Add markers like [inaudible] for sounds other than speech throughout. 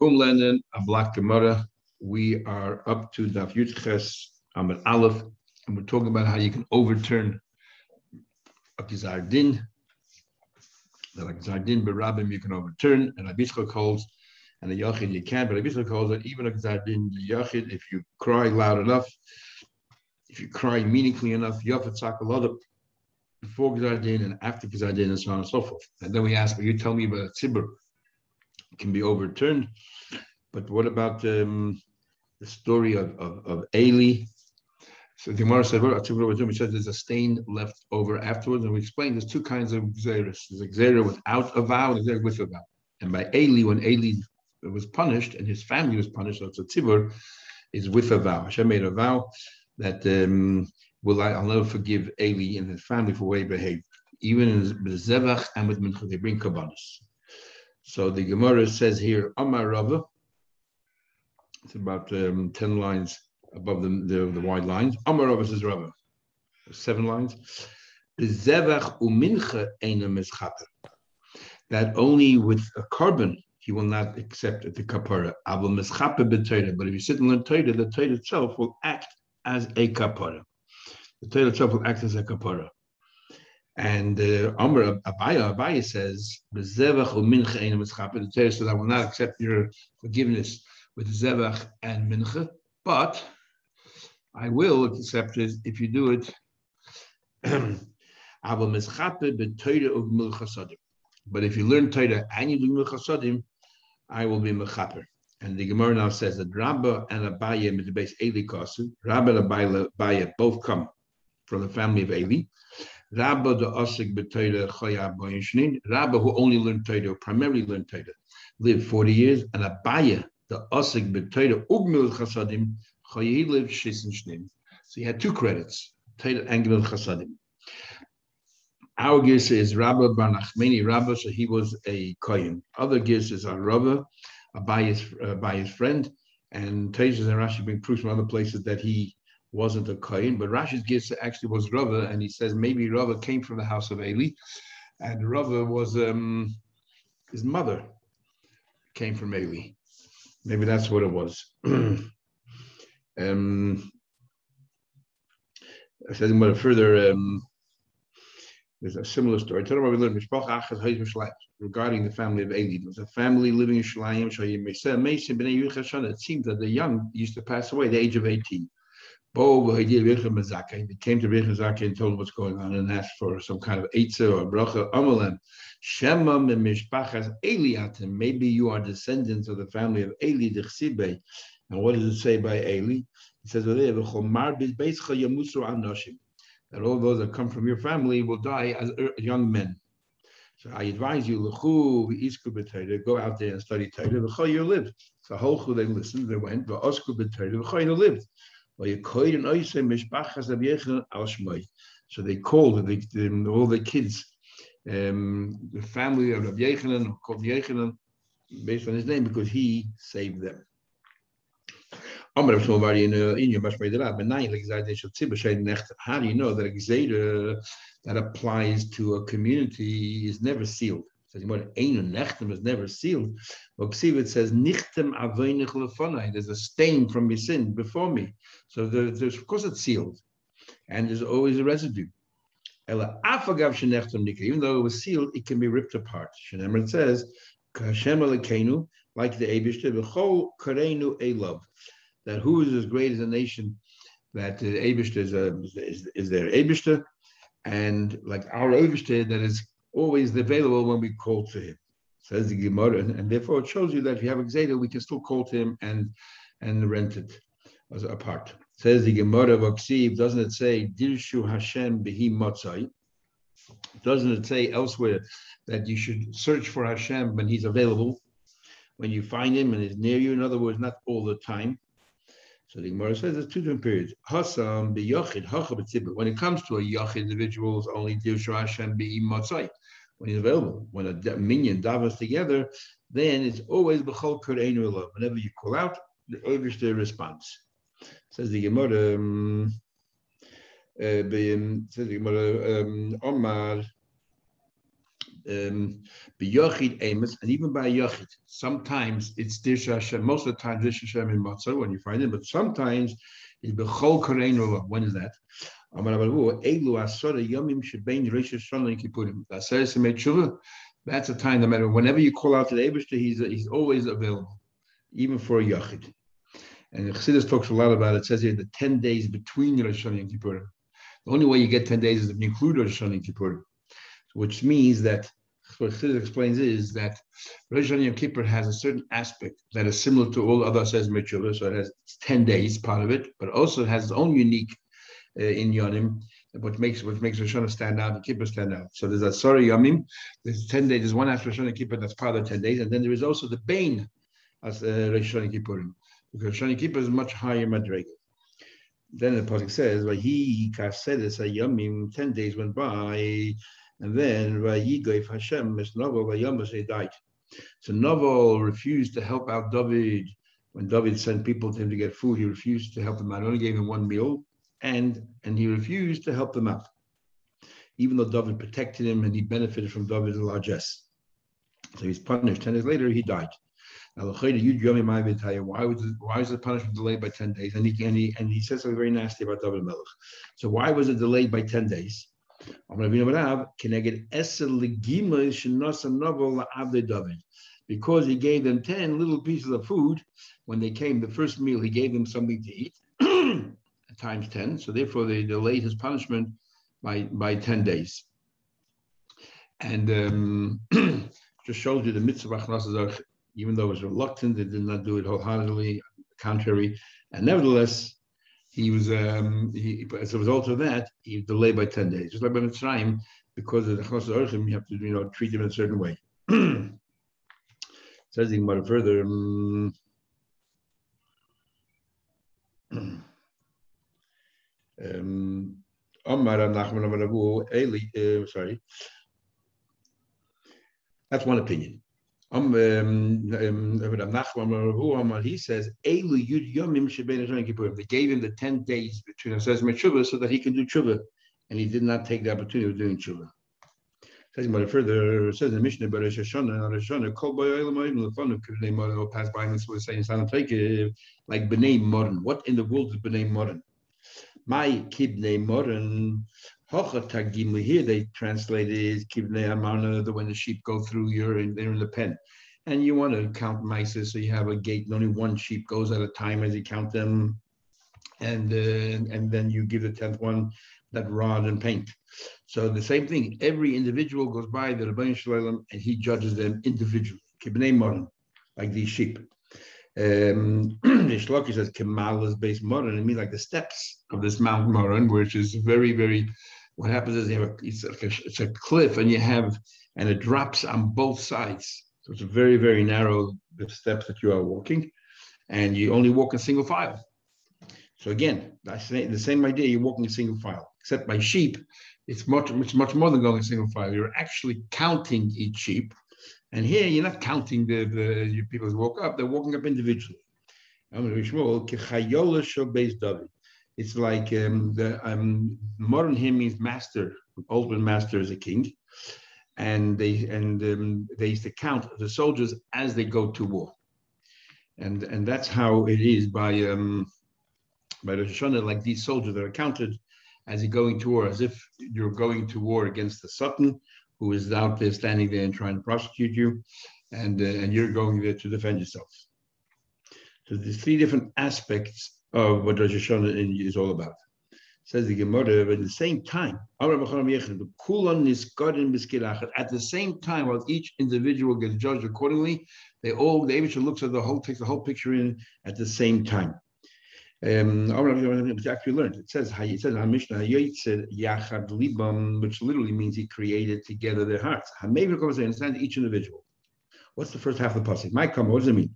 Kumlenen, a black Gemara. We are up to Daf Yudches Amid Aleph, and we're talking about how you can overturn a Gizar Din. That a Gizar Barabim you can overturn, and Abishka calls, and the Yachid you can, but Abishka calls that even a Gizar Din, the Yachid, if you cry loud enough, if you cry meaningfully enough, Yafat Sakalodab, before Gizar Din and after Gizar Din, and so on and so forth. And then we ask, well, you tell me about Tzibur can be overturned. But what about um, the story of, of, of Eli? So the Gemara said, well, says there's a stain left over afterwards, and we explained there's two kinds of xeris. There's a xera without a vow and a with a vow. And by Eli, when Eli was punished and his family was punished, so a is with a vow. Hashem made a vow that um, will I, I'll never forgive Eli and his family for the way he behaved. Even in Zevach and with Mincha, they bring kabbanis. So the Gemara says here, Amar Rava. It's about um, 10 lines above the, the, the wide lines. Amar Rava says Rava. Seven lines. That only with a carbon he will not accept the kapara. But if you sit and learn Torah, the Torah itself will act as a kapara. The Torah itself will act as a kapara. And uh, Abaya, Abaya says, the Torah says, I will not accept your forgiveness with Zevach and Mincha, but I will accept it if you do it. [clears throat] But if you learn Torah and you do Milchasadim, I will be Mechaper. And the Gemara now says that Rabba and Abaya, base Eli Kosu, Rabba and Abaya both come from the family of Eli. Rabba the Asik B'Torah Chaya Boyin Rabba who only learned Torah, primarily learned Torah, lived 40 years, and Abaya the Asik B'Torah Ugmil Chasadim Chayi lived Shisin Shnim. So he had two credits, Torah and Gmil Chasadim. Our guess is Rabba Bar Nachmeni Rabba, so he was a Kohen. Other guess is a Rabba, Abaya's, Abaya's friend, and Tejas and Rashi bring proofs from other places that he wasn't a Kohen, but Rashi's guess actually was Rava, and he says maybe Rava came from the house of Eli, and Rava was um, his mother came from Eli. Maybe that's what it was. [clears throat] um, I said further. Um, there's a similar story. Regarding the family of Eli, it was a family living in Shalayim. It seems that the young used to pass away at the age of 18. He came to Zaka and told him what's going on and asked for some kind of eitzah or bracha. Amalem, Shema mishpachas Eliatim. Maybe you are descendants of the family of Eli Dechsibe. And what does it say by Eli? It says that all those that come from your family will die as er, young men. So I advise you, go out there and study Torah. You lived. So Holchu they listened, they went, but Osku lived. So they called the, the, all the kids, um, the family of Rabbi Yechanan, called Yechanan, based on his name, because he saved them. How do you know that a that applies to a community is never sealed? Says nechtem is never sealed. But it says nichtem aveinich lefonai. There's a stain from your sin before me. So there's, of course it's sealed, and there's always a residue. Even though it was sealed, it can be ripped apart. Shenemar says, like the Abishter, v'chol karenu elov, that who is as great as a nation, that the Abishter is, a, is, is their and like our Abishter that is always available when we call to him. Says the Gemara, and, and therefore it shows you that if you have a Xeda, we can still call to him and and rent it as apart. Says the Gemara of Aksiv, doesn't it say Dirshu Hashem Behi Motzai? Doesn't it say elsewhere that you should search for Hashem when He's available, when you find Him and He's near you? In other words, not all the time. So the Gemara says there's two different periods. Hasam be When it comes to a yachid individual, it's only Dirshu Hashem Behi Motzai when he's available. When a minyan davas together, then it's always b'chol kureinu Whenever you call out, the Oberste response. Says the Gemara, um, uh, says the Gemara, um, um, Amos, and even by Yochid, sometimes it's Dish Hashem. Most of the time, Dish Hashem in Matzah when you find it, but sometimes it's Bechol Korein When is that? That's a time, no matter whenever you call out to the Abishter, he's, he's always available, even for a Yachid. And Chassidus talks a lot about it. it says here the 10 days between Rosh Hashanah and Kippur. The only way you get 10 days is if you include Rosh Hashanah and Kippur, which means that what Chassidus explains is that Rosh Hashanah and Kippur has a certain aspect that is similar to all other says Mitzvah, so it has 10 days, part of it, but also has its own unique uh, in Yonim, which makes which makes Rosh Hashanah stand out and Kippur stand out. So there's a sorry Yomim, there's 10 days, there's one after Rosh Hashanah Kippur that's part of the 10 days, and then there is also the Bain as uh, Rosh Hashanah Kippurim. Because Rosh Hashanah Kippur is much higher Madrega. Then the Pasuk says, Vahi kasedes Yomim, 10 days went by, and then Vayigoif Hashem, Novel Vayomas, died. So Novel refused to help out David when David sent people to him to get food, he refused to help them out. Only gave him one meal, and and he refused to help them out, even though David protected him and he benefited from David's largesse. So he's punished. Ten days later, he died. Now, why was it, why was the punishment delayed by ten days? And he and he and he says something very nasty about David Melech. So why was it delayed by ten days? Because he gave them ten little pieces of food when they came. The first meal, he gave them something to eat. [clears throat] times 10. So therefore, they delayed his punishment by, by 10 days. And um, [clears throat] just shows you the mitzvah of even though it was reluctant, they did not do it wholeheartedly, contrary. And nevertheless, he was, um, he, as a result of that, he delayed by 10 days. Just like by Mitzrayim, because of the Chos you have to, you know, treat him in a certain way. [clears throat] Says more further. Um, [clears throat] um, uh, sorry. That's one opinion. Um, um, he says, They gave him the 10 days between Asaz and so that he can do Tshuva. And he did not take the opportunity of doing Tshuva. Says it further, says the Mishnah, but Rosh Hashanah, Rosh Hashanah, Kol by and saying, like B'nai Modern. What in the world is B'nai Modern? My moren hochatagim here they translated kibnei amana the when the sheep go through you're in, they're in the pen. And you want to count mice so you have a gate and only one sheep goes at a time as you count them. And uh, and then you give the tenth one that rod and paint. So the same thing every individual goes by the Rabbi Shalom and he judges them individually. Kibnei moren like these sheep um, Shloki says Kemal is based Moran. It means like the steps of this Mount Moran, which is very, very. What happens is you have a, it's, like a, it's a cliff, and you have and it drops on both sides. So it's very, very narrow the steps that you are walking, and you only walk in single file. So again, that's the same idea. You're walking in single file, except by sheep, it's much, it's much more than going in single file. You're actually counting each sheep and here you're not counting the, the people who woke up, they're walking up individually. It's like um, the um, modern hymn means master, old master is a king. And they and um, they used to count the soldiers as they go to war. And and that's how it is by um, by Rosh Hashanah, like these soldiers that are counted as you're going to war, as if you're going to war against the Sultan who is out there standing there and trying to prosecute you, and uh, and you're going there to defend yourself. So there's three different aspects of what Rosh Hashanah is all about. Says the Gemara, but at the same time, at the same time, while each individual gets judged accordingly, they all the Abishah looks at the whole takes the whole picture in at the same time. Um, actually learned. It says it says Mishnah Yachad Libam, which literally means he created together their hearts. Hamever comes understand each individual. What's the first half of the pasuk? My come, what does it mean?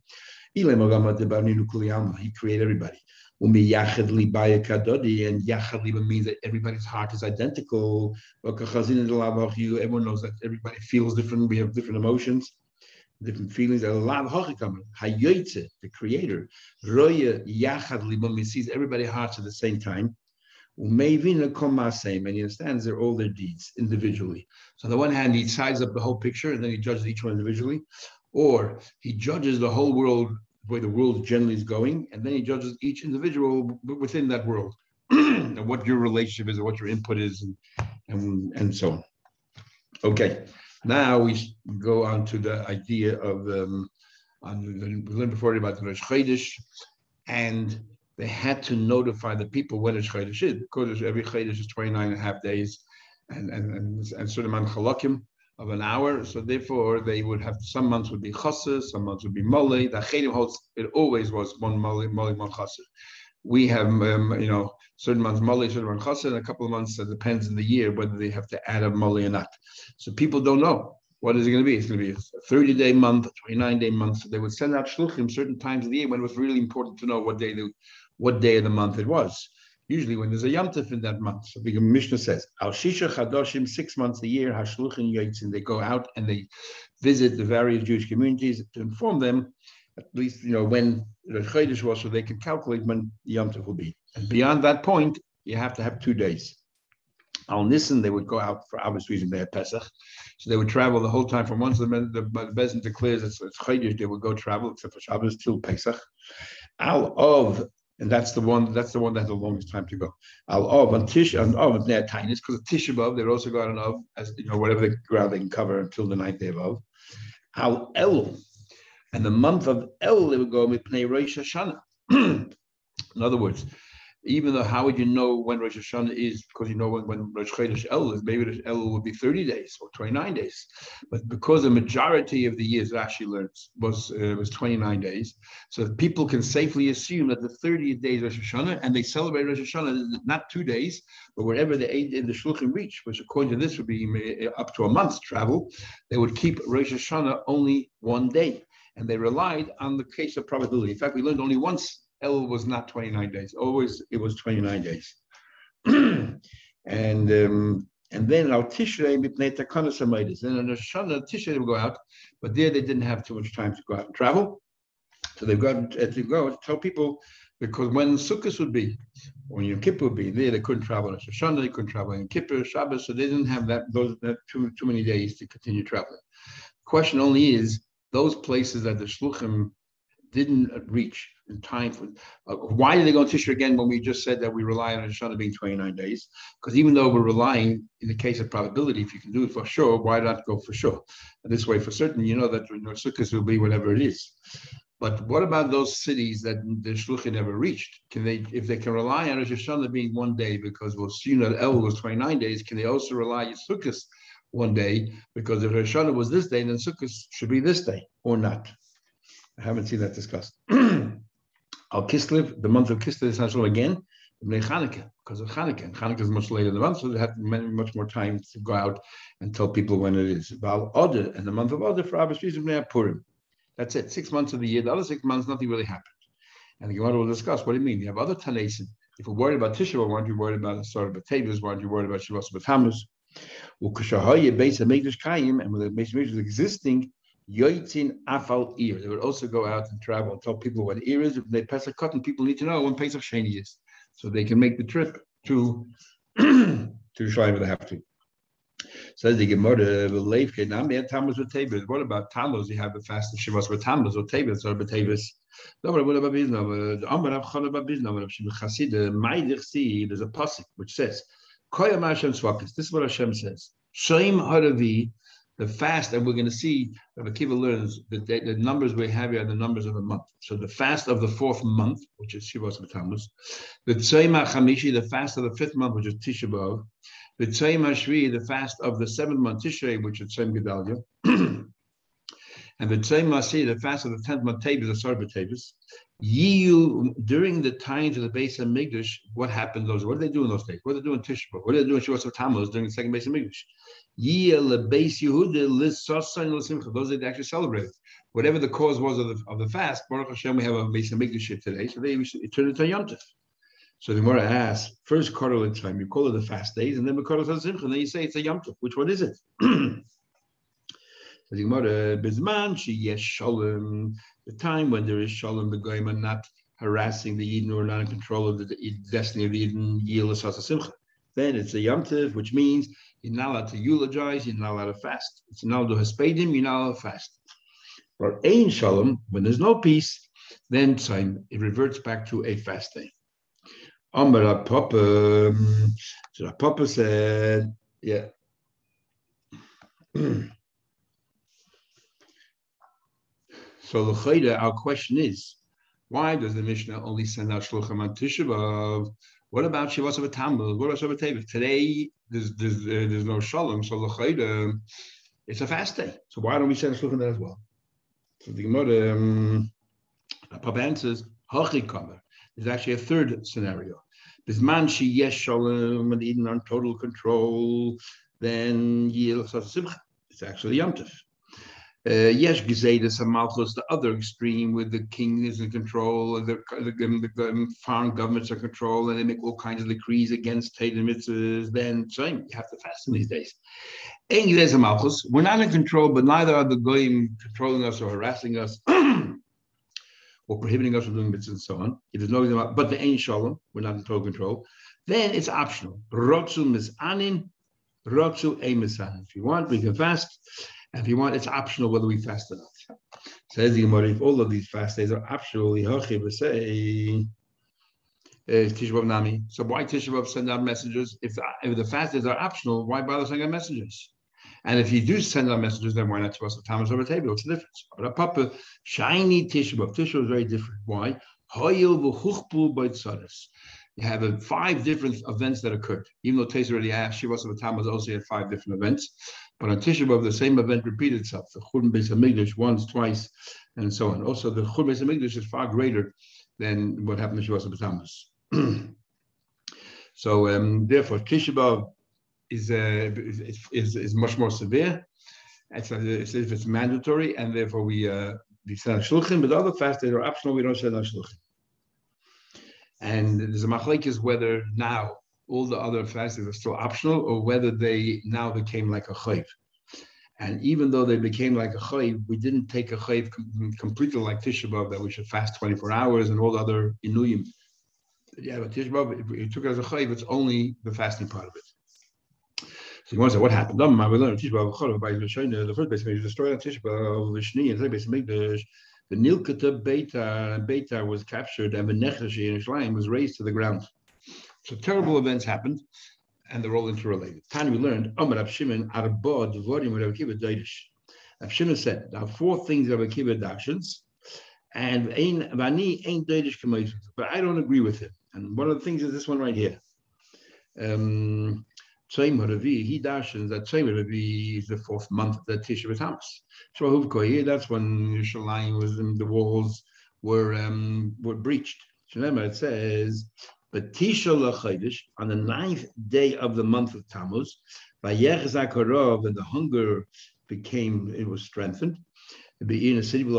He created everybody. And Yachad Liba means that everybody's heart is identical. Everyone knows that everybody feels different. We have different emotions different feelings. Hayoytze, the creator, Roya Yachad he sees everybody hearts at the same time. and he understands they're all their deeds individually. So on the one hand, he sizes up the whole picture and then he judges each one individually, or he judges the whole world the way the world generally is going, and then he judges each individual within that world [clears throat] and what your relationship is and what your input is and and, and so on. Okay, now we go on to the idea of um, on, we learned before about the Rosh Chodesh, and they had to notify the people when Rosh Chodesh is because every Chodesh is 29 and a half days, and and and, and Suleiman Chalakim of an hour. So therefore, they would have some months would be chassid, some months would be mole. The chedim holds it always was one mole, mole, one chassid. We have, um, you know, certain months molly, certain months chassid, and a couple of months. It depends in the year whether they have to add a molly or not. So people don't know what is it going to be. It's going to be a 30 day month, a 29 day month. So they would send out shluchim certain times of the year when it was really important to know what day, they, what day of the month it was usually when there's a Yom in that month. So the Mishnah says, Al Shisha Chadoshim, six months a year, Hashluchin Yitzin, they go out and they visit the various Jewish communities to inform them, at least, you know, when the Chodesh was, so they can calculate when the Yom Tov will be. And beyond that point, you have to have two days. Al Nissen, they would go out for obvious reason, they had Pesach. So they would travel the whole time from once the, the, the Bezin declares it's, it's they would go travel, except for Shabbos till Pesach. Al of and that's the one. That's the one that has the longest time to go. Al Ov on Tish on and their tiniest because of Tisha B'av. They're also got an Ov as you know whatever the ground they can cover until the ninth day of. Al El, and the month of El they would go Mipnei Rosh Hashanah. [clears throat] In other words, even though how would you know when Rosh Hashanah is? Because you know when, when Rosh Chodesh El is, maybe Rosh El would be 30 days or 29 days. But because the majority of the years Rashi learns was uh, was 29 days, so people can safely assume that the 30th day is Rosh Hashanah, and they celebrate Rosh Hashanah not two days, but wherever the eight in the Shulchan reach, which according to this would be uh, up to a month's travel, they would keep Rosh Hashanah only one day. And they relied on the case of probability. In fact, we learned only once El was not 29 days. Always it was 29 days. [clears throat] and um, and then our Tishrei mipnei takana samayis. Then on Shana Tishrei would go out, but there they didn't have too much time to go out and travel. So they've got to go tell people because when Sukkot would be, when Yom Kippur would be, there they couldn't travel on Shoshana, they couldn't travel in Kippur, Shabbos, so they didn't have that those that too too many days to continue traveling. Question only is those places that the shluchim didn't reach in time for. Uh, why did they go to Tisha again when we just said that we rely on Hashanah being 29 days? Because even though we're relying in the case of probability, if you can do it for sure, why not go for sure? And this way, for certain, you know that your Sukkot will be whatever it is. But what about those cities that the Shluchim never reached? Can they, if they can rely on Rosh Hashanah being one day, because we'll see that El was 29 days, can they also rely on Sukkot one day? Because if Rosh Hashanah was this day, then Sukkot should be this day or not. I haven't seen that discussed. [clears throat] Al Kislev, the month of Kislev is also again Chanukah because of Chanukah. And Chanukah is much later in the month, so they have many, much more time to go out and tell people when it is. Val Oder, and the month of Oder for obvious reasons, Purim. That's it. Six months of the year. The other six months, nothing really happened. And the Gemara will discuss what do you mean? You have other Tanasim. If we're worried about Tisha, why aren't you worried about Asar Batavis? Why aren't you worried about Shavuos Batamas? Well, base of Kayim, and with the base of is existing, Yoitzin Afal Ir. They would also go out and travel and tell people what Ir is. If they pass a cotton, people need to know when Pesach Sheni is, so they can make the trip to [clears throat] to Yerushalayim if they have to. Says the Gemara, "Leifke Nami Tammuz with Tavis." What about Tammuz? You have the fast of Shivas with Tammuz or Tavis or Betavis. No, but what about Bizna? Amar Rav Chana about Bizna. Rav Shimon Chassid. Ma'idich There's a pasuk which says, This is what Hashem says. Shaim Haravi the fast, and we're going to see Rabbi Kiva learns that the, the, numbers we have here are the numbers of a month. So the fast of the fourth month, which is Shivas B'Tammuz, the Tzayim HaChamishi, the fast of the fifth month, which is Tisha B'Av, the Tzayim HaShvi, the fast of the seventh month, Tishrei, which is Tzayim Gedalia, [clears throat] and the Tzayim HaSi, the fast of the tenth month, Tavis, the Sarba Tavis. Yiyu, during the times of the base of Migdash, what happened those? What did they do in those days? What did they do in Tisha B'Av? What did they do in Shivas B'Tammuz during the second base of Migdash? Those they actually celebrated. Whatever the cause was of the, of the fast, Baruch Hashem, we have a Beis Hamikdash today, so they it turned into Yom Tov. So the Gemara asks, first quarter of time, you call it the fast days, and then the quarter Simcha, and then you say it's a Yom. Which one is it? [clears throat] so uh, the time when there is Shalom, the Goyim are not harassing the Eden or not in control of the destiny of the Eden, Simcha. Then it's a Yom Tiv, which means you're not allowed to eulogize, you're not allowed to fast. It's not allowed to haspedim, you're not allowed to fast. But Ein Shalom, when there's no peace, then time it reverts back to a fast day. Amar Papa, so Papa said, yeah. [clears throat] So the our question is, why does the Mishnah only send out shluchim on Tisha B'av? What about Shivas of a Tamil? What about Shabbat Tevik? Today there's there's, uh, there's no shalom, so l'chayda it's a fast day. So why don't we send a shluchim there as well? So the Gemara um, answers hachikamer. There's actually a third scenario. This man she yes shalom and Eden on total control, then yil. It's actually yomtiv. Uh, yes, Gezedes and Malchus, the other extreme, with the king is in control, and the, the, the, foreign governments are in control, and they make all kinds of decrees against Tate mitzvahs. Then, same, you have to fast in these days. Gezedes and we're not in control, but neither are the goyim controlling us or harassing us. [clears throat] or prohibiting us from doing mitzvahs and so on. If there's no, but the Ein Shalom, we're not in total control. Then it's optional. Rotzu misanin, rotzu emisanin. If you want, we can fast. And if you want, it's optional whether we fast or not. Says the Gemara, if all of these fast days are optional, say eh, Tisha Nami. So why Tisha send out messages? If the, if the fast days are optional, why bother sending out messages? And if you do send out messages, then why not to us the Thomas over the table? What's the difference? But a papa, shiny Tisha B'Av. Is very different. Why? You have a, five different events that occurred. Even though Taser already asked, Shivas of Thomas also had five different events. But on Tisha B'Av, the same event repeated itself. The Churban Beis Hamikdash once, twice, and so on. Also, the Churban Beis Hamikdash is far greater than what happened to Shavuos Thomas. [clears throat] so, um, therefore, Tisha B'Av is, uh, is, is, is much more severe. It's, it's, it's mandatory, and therefore we uh, we send shluchim. But other fasts that are optional, we don't send shluchim. And there's a machlekes whether now all the other fasts are still optional or whether they now became like a chayv. And even though they became like a chayv, we didn't take a chayv com- completely like Tisha B'Av that we should fast 24 hours and all the other inuyim. Yeah, but Tisha B'Av, if you took it as a chayv, it's only the fasting part of it. So you want to say what happened? Um, I learned Tisha B'Av by the first base you destroyed Tisha B'Av Vishni and the base Mikdash. The Nilkata Beta Beta was captured and the Nechashi in Ishmael was raised to the ground. So terrible events happened, and they're all interrelated. Tani, we learned, Amar Rab Shimon, Arba, Devorim, Rab Kiva, Daidish. Rab Shimon said, there are four things Rab Kiva dashens, and Vani ain't Daidish Kamoisus, but I don't agree with him. And one of the things is this one right here. Um, he dashens that Tzayim Ravi is the fourth month of the Tisha B'Tamas. That's when Yerushalayim was in the walls were um, were breached. it says but Tisha L'Chodesh, on the ninth day of the month of Tammuz, by Zakarov, and the hunger became, it was strengthened. In a city, there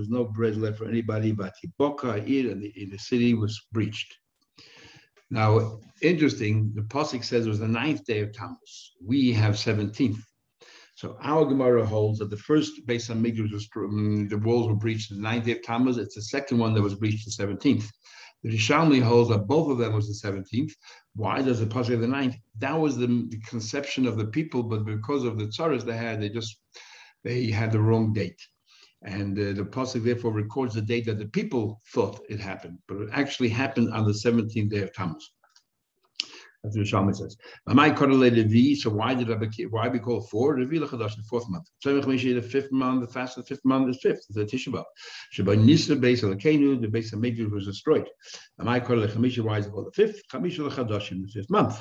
was no bread left for anybody, but and the, in the city was breached. Now, interesting, the Pasuk says it was the ninth day of Tammuz. We have 17th. So our Gemara holds that the first Beis Hamikdash was um, the walls were breached the ninth day of Tammuz. It's the second one that was breached the seventeenth. The Rishalmi holds that both of them was the seventeenth. Why does the pasuk the ninth? That was the, the, conception of the people, but because of the tzaras they had, they just they had the wrong date. And uh, the pasuk therefore records the date that the people thought it happened, but it actually happened on the 17th day of Tammuz. That's what Shalmi says. I correlated V, so why did I be, why we call four? Revi Lachadash, the fourth month. The fifth month, the fast of the fifth month is fifth, the Tisha B'Av. Shabbat Nisa base of the the base of Medu was destroyed. I correlated Chamisha, why is it called the fifth? Chamisha Lachadash in the fifth month.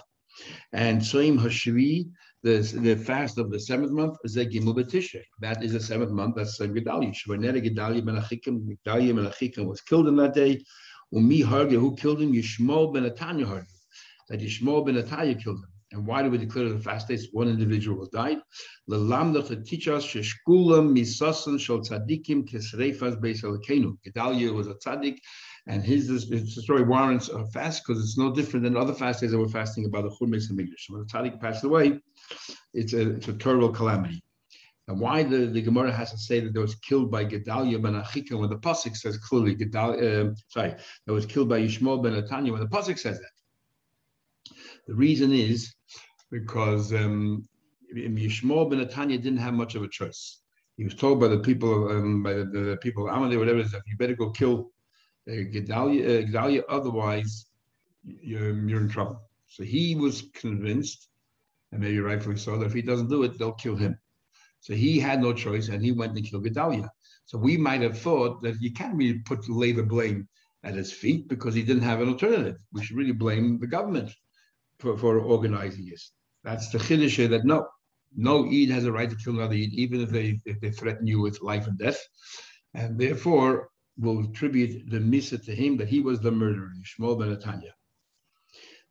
And Soim Hashvi, the, the fast of the seventh month, is a Gimel B'Tishrei. That is the seventh month, that's Soim Gedalia. Shvanera Gedalia Ben Achikim, Gedalia Ben Achikim was killed in that day. Umi Harge, who killed him? Yishmol Ben Atanya Harge that Yishmael ben Ataya killed him. And why do we declare the fast days? One individual died. Lalamda to teach us sheshkulam misasan shel tzadikim kesreifas beis elkeinu. Gedalia was a tzaddik, and his, his story warrants a fast because it's no different than other fast days that we're fasting about the Churmes and Migdash. When a tzaddik passed away, it's a, it's a terrible calamity. And why the, the Gemara has to say that it was killed by Gedalia ben Achika when the Pasuk says clearly Gedalia, uh, sorry, that was killed by Yishmael ben Atanya when the Pasuk says that. The reason is because um, Yishmael ben Atanya didn't have much of a choice. He was told by the people, um, by the, the people of Amalek, whatever, it is that you better go kill uh, Gedalia, uh, Gedalia, otherwise you're, you're in trouble. So he was convinced, and maybe rightfully so, that if he doesn't do it, they'll kill him. So he had no choice and he went and killed Gedalia. So we might have thought that you can't really put the blame at his feet because he didn't have an alternative. We should really blame the government for, for organizing this. That's the chiddush that no, no Eid has a right to kill another Eid, even if they if they threaten you with life and death. And therefore, we'll attribute the misa to him that he was the murderer, Shmuel ben Atanya.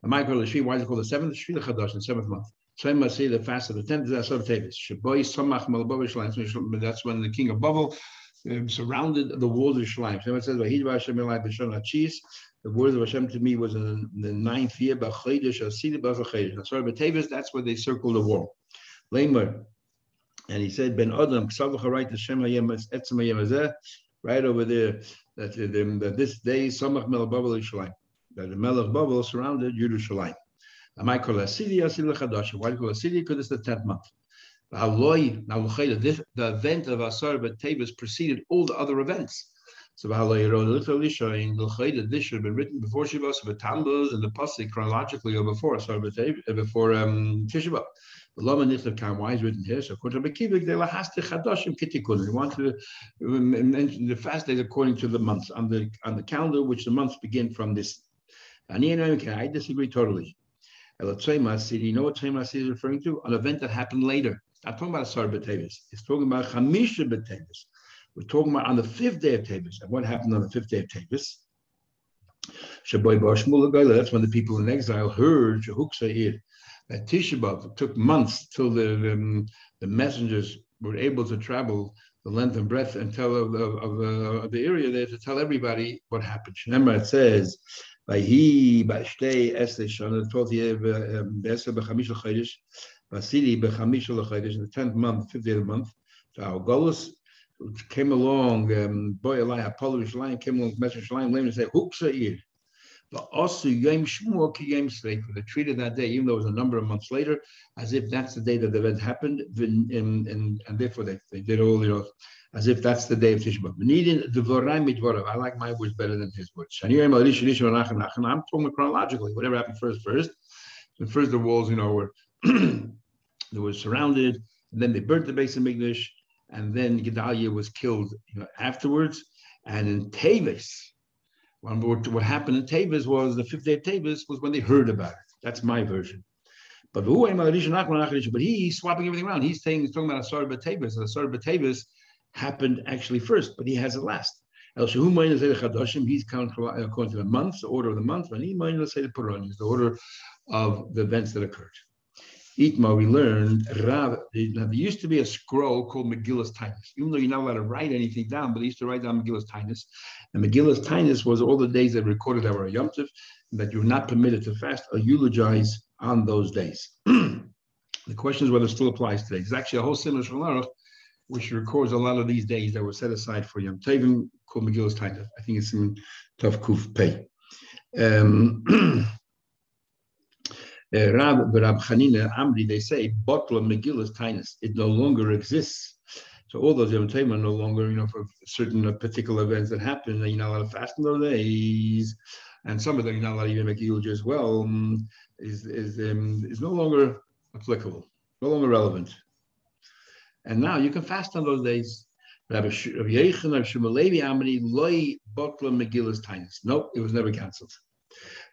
And Michael Lashi, why is it called the seventh Shvila Chadash, the seventh month? So I must say the fast of the tenth of Samach Malabav That's when the king of Babel um, surrounded the walls of Shalim. Shem says, The word of Hashem to me was in the ninth year, Asidi B'Chodesh. Sorry, but Tavis, that's where they circled the wall. Lamer. And he said, Ben Adam, right over there, that, that this day, Samach Malabav Shalim. That the Melech Babel surrounded Yerushalayim. Am I call a city a city chadash? Why do you call a city? Because it's the tenth month. Now, the event of Asar B'Tevis preceded all the other events. So literally showing this should have been written before Shiva, so Tammuz and the Pasuk chronologically or before B'Tevis, before um, Tishba. The Lama Nitzlav Kam, why is written here? So according to Bekivik, they has to Chadashim Kitikun. They want to mention the fast days according to the months on the on the calendar, which the months begin from this. I disagree totally. You know what Tzema is referring to? An event that happened later. Not talking about Asar B'Tevis. It's talking about Chamisha B'Tevis. We're talking about on the fifth day of Tavis, And what happened on the fifth day of Tevis? That's when the people in exile heard that Tishabov took months till the, the, um, the, messengers were able to travel the length and breadth and tell of, of, of, uh, of the area there to tell everybody what happened. Remember, it says, "Vahi b'shtei eslish on the twelfth year b'eser uh, um, b'chamish l'chodesh, vasili b'chamish l'chodesh, the tenth month, fifth day of the month." for our goal is came along, um, boy Eli, Apollo Yerushalayim came along, Messer Yerushalayim, and said, Huksa Ir. But also Yom Shmuel ki Yom Sleika. They treated that day, even though it was a number of months later, as if that's the day that the event happened, and, and, and therefore they, they did all, you know, as if that's the day of Tisha B'Av. I like my words better than his words. And you I'm talking chronologically. Whatever happened first, first. So first the walls, you know, were [clears throat] they were surrounded. And then they burnt the base of Migdash, and then Gedaliah was killed you know, afterwards. And in Tavis, what happened in Tavis was the fifth day of Tavis was when they heard about it. That's my version. But but he's swapping everything around. He's saying he's talking about Asar B'Tavis. Asar B'Tavis happened actually first, but he has it last. He's counting according uh, to the month, the order of the month, and he Puran is the order of the events that occurred. Itma, we learned Rav. There used to be a scroll called Megillus Tainus. Even though you're not allowed to write anything down, but they used to write down Megillus Tainus. And Megillus Tainus was all the days that recorded that were Yom that you're not permitted to fast or eulogize on those days. [clears throat] the question is whether it still applies today. It's actually a whole similar Shulchan which records a lot of these days that were set aside for Yom Tovim called Megillus Tainus. I think it's in Tav Kuf Pei. Um, [clears throat] uh, Rab, Rab Chanina Amri, they say, Botla Megillus Tainus, it no longer exists. So all those Yom Tovim are no longer, you know, for certain particular events that happen, you're not allowed to fast in those days. And some of them you're not allowed to even make eulogy as well, um, is, is, um, is no longer applicable, no longer relevant. And now you can fast on those days. Rabbi Yechon, Rabbi Amri, Loi Botla Megillus Tainus. No, it was never cancelled.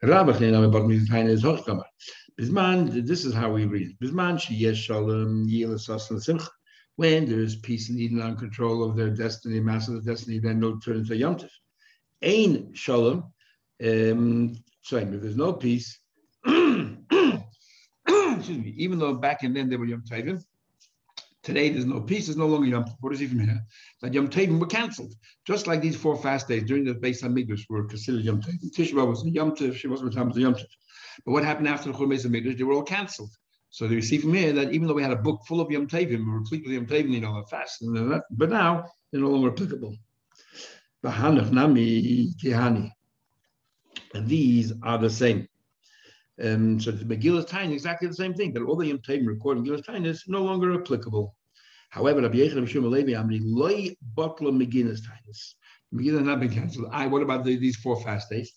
Rabbi Chinam Botla Megillus Tainus Hochkamar. Bisman, this is how we read. Bisman Sheyesh Shalom Yilas. When there's peace and Eden on control of their destiny, master of destiny, then no turn into Yom Tov. Ain Shalom. Um, sorry, if there's no peace, [clears throat] excuse me, even though back in then they were Yom Tovim, Today there's no peace, there's no longer Yom Tov. What is even here? That Yom Tovim were cancelled. Just like these four fast days during the Beis Hamikdash were considered Yom Tov. Tishba was a Yom Tov, Shavuos was a Yom Tov. But what happened after the Beis Hamikdash? They were all cancelled. So you see from here that even though we had a book full of Yom were replete with Yom Tevim, you know, fast, but now they're no longer applicable. And these are the same. Um, so the Megillus Tain exactly the same thing, that all the Yom Tevim recorded in Megillus Tain is no longer applicable. However, Rabbi Yechon Rabbi Shimon Levi Amri loy botla Megillus Tainis. Megillus not been cancelled. I. What about the, these four fast days?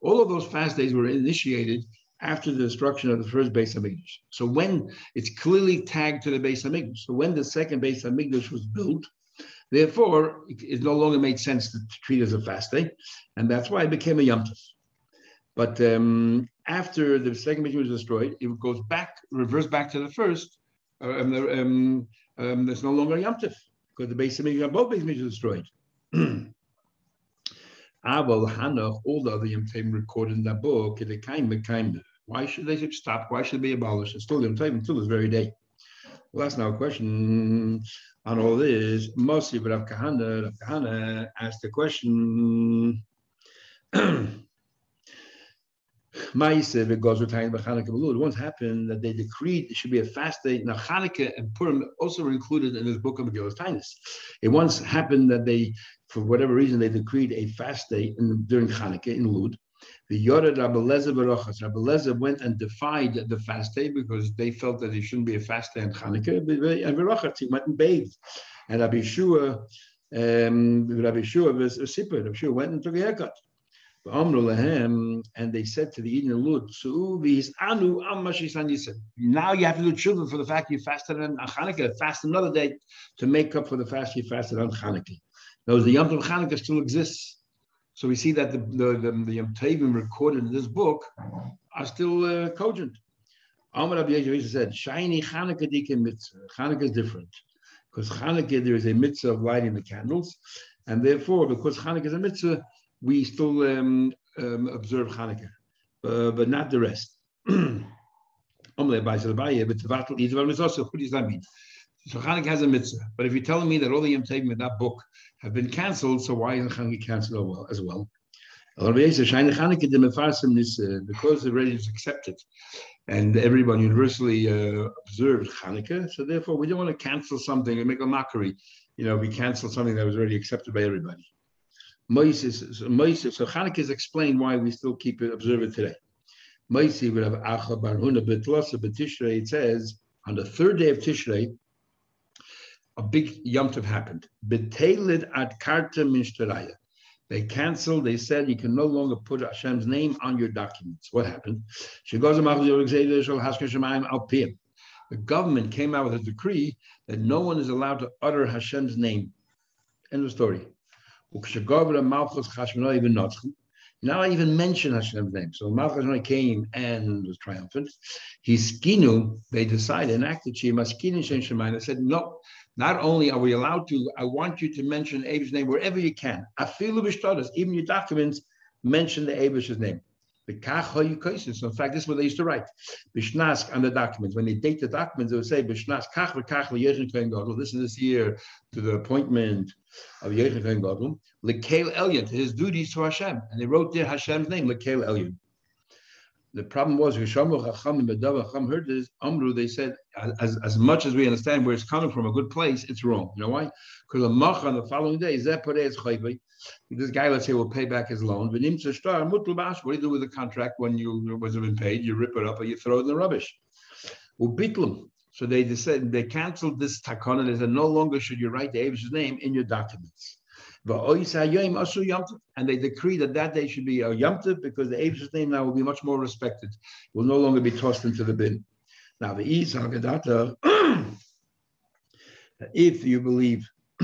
All of those fast days were initiated after the destruction of the first Beis Hamikdash. So when it's clearly tagged to the Beis Hamikdash, so when the second Beis Hamikdash was built, therefore it, it, no longer made sense to treat it as a fast day, and that's why it became a Yom Tov. But um, after the second Beis was destroyed, it goes back, reverse back to the first. Uh, um, um, um, there's no longer a Yom Tov because the Beis Hamikdash, both Beis Hamikdash destroyed. Aval Hanoch, all the other Yom recorded in that book, why should they stop? Why should they be abolished? It's still Yom Tovim until this very day. Well, that's now a question on all this. Mostly, but Rav Kahana, Rav Kahana asked the question. [clears throat] It once happened that they decreed it should be a fast day. Now Hanukkah and Purim also were included in this book of Megillah Tainus. It once happened that they, for whatever reason, they decreed a fast day in, during Hanukkah in Lud. The Yored Rabbi Lezer Baruchas. Rabbi went and defied the fast day because they felt that it shouldn't be a fast day in Hanukkah. And Baruchas, he went and bathed. And Rabbi Shua, um, Rabbi Shua was a sipper. Rabbi Shua went and took a haircut and they said to the Eden Lut, now you have to do children for the fact you fasted on Hanukkah, fast another day to make up for the fast you fasted on Hanukkah. Now, the Yom Tov Hanukkah still exists. So we see that the, the, the, the Yom Tovim recorded in this book are still uh, cogent. Amar Rabbi said, shiny Hanukkah dikim mitzvah. Hanukkah is different. Because Hanukkah, there is a mitzvah of lighting the candles. And therefore, because Hanukkah is a mitzvah, we still um, um, observe Hanukkah, uh, but not the rest. What does that mean? So Hanukkah has a mitzvah, but if you're telling me that all the Yom Tovim in that book have been cancelled, so why isn't Hanukkah cancelled as well? Because the religion is accepted and everyone universally uh, observed Hanukkah, so therefore we don't want to cancel something and make a mockery. You know, we cancel something that was already accepted by everybody. Moses, Moses, so Hanukkah is explained why we still keep it, observe it today. Moses, we have Acha Barhuna Betlasa Betishrei, it says, on the third day of Tishrei, a big Yom Tov happened. Betelid at Karta Mishtaraya. They canceled, they said you can no longer put Hashem's name on your documents. What happened? she goes The government came out with a decree that no one is allowed to utter Hashem's name. End of story. Now I even mention Hashem's name. So Malchus came and was triumphant. His skinu, they decided, enacted Shema skinu Shem Shemayim. They said, no, not only are we allowed to, I want you to mention Abish's name wherever you can. Even your documents mention the Abish's name. The So in fact, this is what they used to write. Bishnask on the documents. When they date the documents, they would say Bishnas kach v'kach liyechin. This is this year to the appointment of Yechin kohen. Lekel Elyon to his duties to Hashem, and they wrote there Hashem's name Lekel Elyon. The problem was Hishamu Chacham and heard this Amru. They said as, as much as we understand where it's coming from, a good place, it's wrong. You know why? Because the Mach on the following day, this guy, let's say, will pay back his loan. What do you do with the contract when you wasn't been paid? You rip it up or you throw it in the rubbish. So they decided they canceled this takana. They said no longer should you write the Abish's name in your documents. And they decree that that day should be a yomtiv because the Abish's name now will be much more respected. It will no longer be tossed into the bin. Now the Is [clears throat] if you believe [clears throat]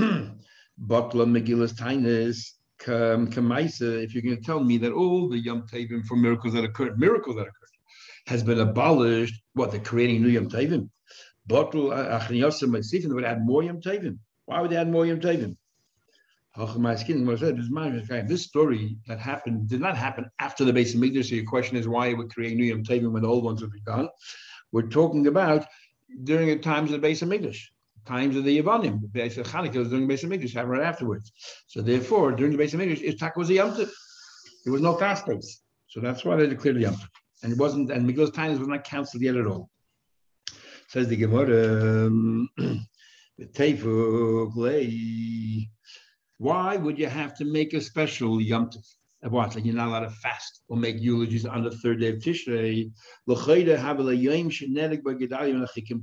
Butler Megillus Tainus Kamaisa, if you're going to tell me that all the Yom for miracles that occurred, miracles that occurred, has been abolished, what they're creating new Yom. Bottle Achniyosem uh, uh, Mesifin would add more Yom Tavim. Why would they add more Yom Tavim? This story that happened did not happen after the base of. So your question is why would create new Yom Tavim when the old ones would be gone? We're talking about during the times of the base of Mikdash times of the Yavanim. The base of was during the base of Mikdash, happened right afterwards. So therefore, during the base of Mikdash, Itzhak was a Yom There was no fast days. So that's why they declared the Yom and it wasn't, and Megillah's times was not canceled yet at all. Says the Gemara, um, [clears throat] why would you have to make a special Yom Tov? What? Like you're not allowed to fast or make eulogies on the third day of Tishrei.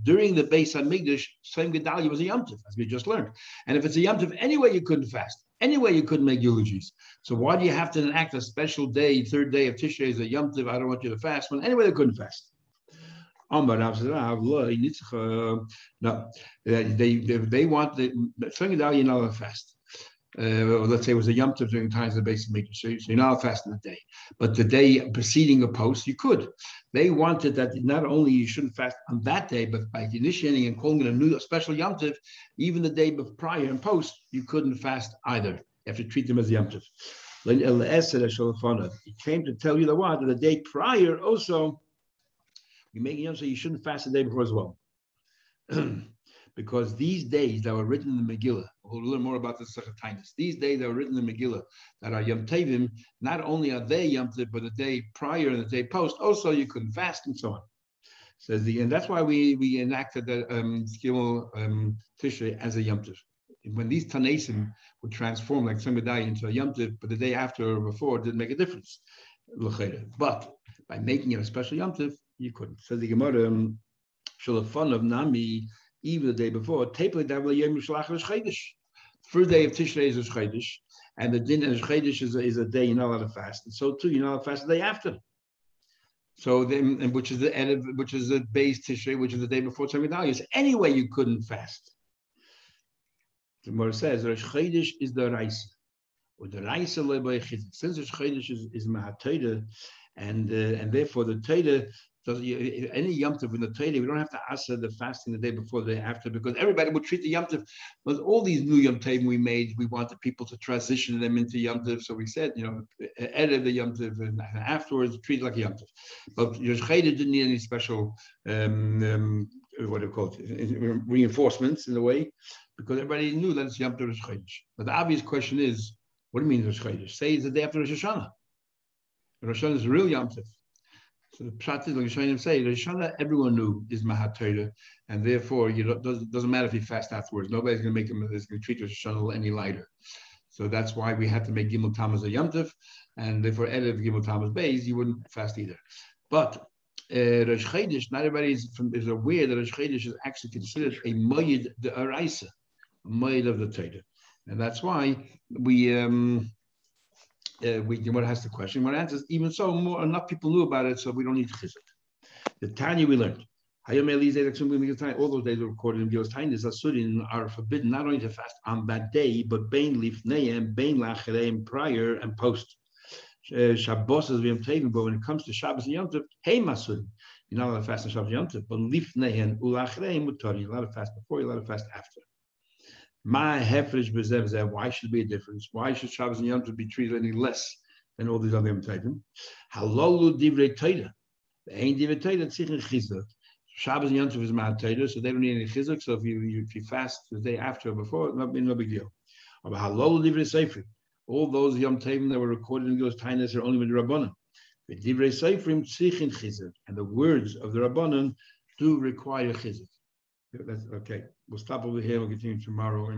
During the base on Migdash, same Gedalia was a Yom Tov, as we just learned. And if it's a Yom Tov, anyway, you couldn't fast. Anyway, you couldn't make eulogies. So why do you have to enact a special day, third day of Tishrei is a Yom Tov, I don't want you to fast, when anyway they couldn't fast? No, they, they, they want the, you're not allowed fast uh, let's say it was a Yom Tov during times of the basic meeting. So, you're not fasting the day, but the day preceding a post, you could. They wanted that not only you shouldn't fast on that day, but by initiating and calling it a new a special Yom Tov, even the day prior and post, you couldn't fast either. You have to treat them as Yom Tov. He came to tell you the what, that the day prior also, you make Yom you shouldn't fast the day before as well. [clears throat] because these days that were written in the Megillah, we'll learn more about the Sechetainis. These days that were written in the Megillah that are Yom Tevim, not only are they Yom but the day prior and the day post, also you couldn't fast and so on. Says the, and that's why we we enacted the um, um, Tishrei as a Yom. When these Tanesim would transform like Sungadai into a Yom but the day after or before didn't make a difference. But by making it a special Yom you couldn't. Says the Gemara, um, fun of Nami even the day before. First day of Tishrei is a and the din of Chodesh is is a day you're not allowed to fast. And so too, you're not allowed to fast the day after. So then, and which is the end of, which is the base Tishrei, which is the day before Tzom Gedalius. Anyway, you couldn't fast. The Gemara says Rosh is the Raisa. Or the Raisa Since Rosh is, is Mahatayda, and uh, and therefore the Torah so any Yom Tov in the Torah, we don't have to ask the fasting the day before, the day after, because everybody would treat the Yom Tov. With all these new Yom Tov we made, we wanted people to transition them into Yom Tov. So we said, you know, edit the Yom Tov and afterwards treat it like a Yom Tov. But Yosh didn't need any special, um, um, what do you call it, reinforcements in a way, because everybody knew that it's Yom Tov But the obvious question is, what do you mean Rosh Chodesh? Say it's the day after Rosh Hashanah. Rosh Hashanah is a real Yom Tov. So the pshat is like Rishonim say, Rishana everyone knew is Mahat Torah, and therefore you know, doesn't, doesn't matter if you fast afterwards. Nobody's going to make him is going to treat Rosh Hashanah any lighter. So that's why we had to make Gimel Tammuz a Yomtiv, and therefore Erev Gimel Tammuz Beis, you wouldn't fast either. But uh, Rosh Chodesh, not everybody is, from, is aware that Rosh Chodesh is actually considered a Moyed de Araisa, Moyed of the Torah. And that's why we um, uh, we what has the question. What answers even so more enough people knew about it, so we don't need to chizuk. The Tanya we learned. All those days recorded in Gil's Tainis Asurin are forbidden not only to fast on that day, but bain leaf neim, bain lachereim prior and post. Uh, Shabbos have taken, but when it comes to Shabbos and Yom Tov, hey Masurin, you're not allowed to fast on Shabbos and Yom Tov, but leaf neim ulachereim mutari, you're allowed to fast before, you're allowed to fast after. My hefresh bezev Why should there be a difference? Why should Shabbos and Yom Tov be treated any less than all these other Yom Tovim? Halolu divrei Torah. Ain't divrei Torah tzichin chizuk. Shabbos and Yom Tov is Mahat Torah, so they don't need any chizuk. So if you, you, if you fast the day after or before, no, no big deal. But halolu divrei sefer. All those Yom Tovim that were recorded in those tainas are only with Rabbanim. And the words of the Rabbanim do require chizuk. That's okay. We'll stop over here. We'll continue tomorrow.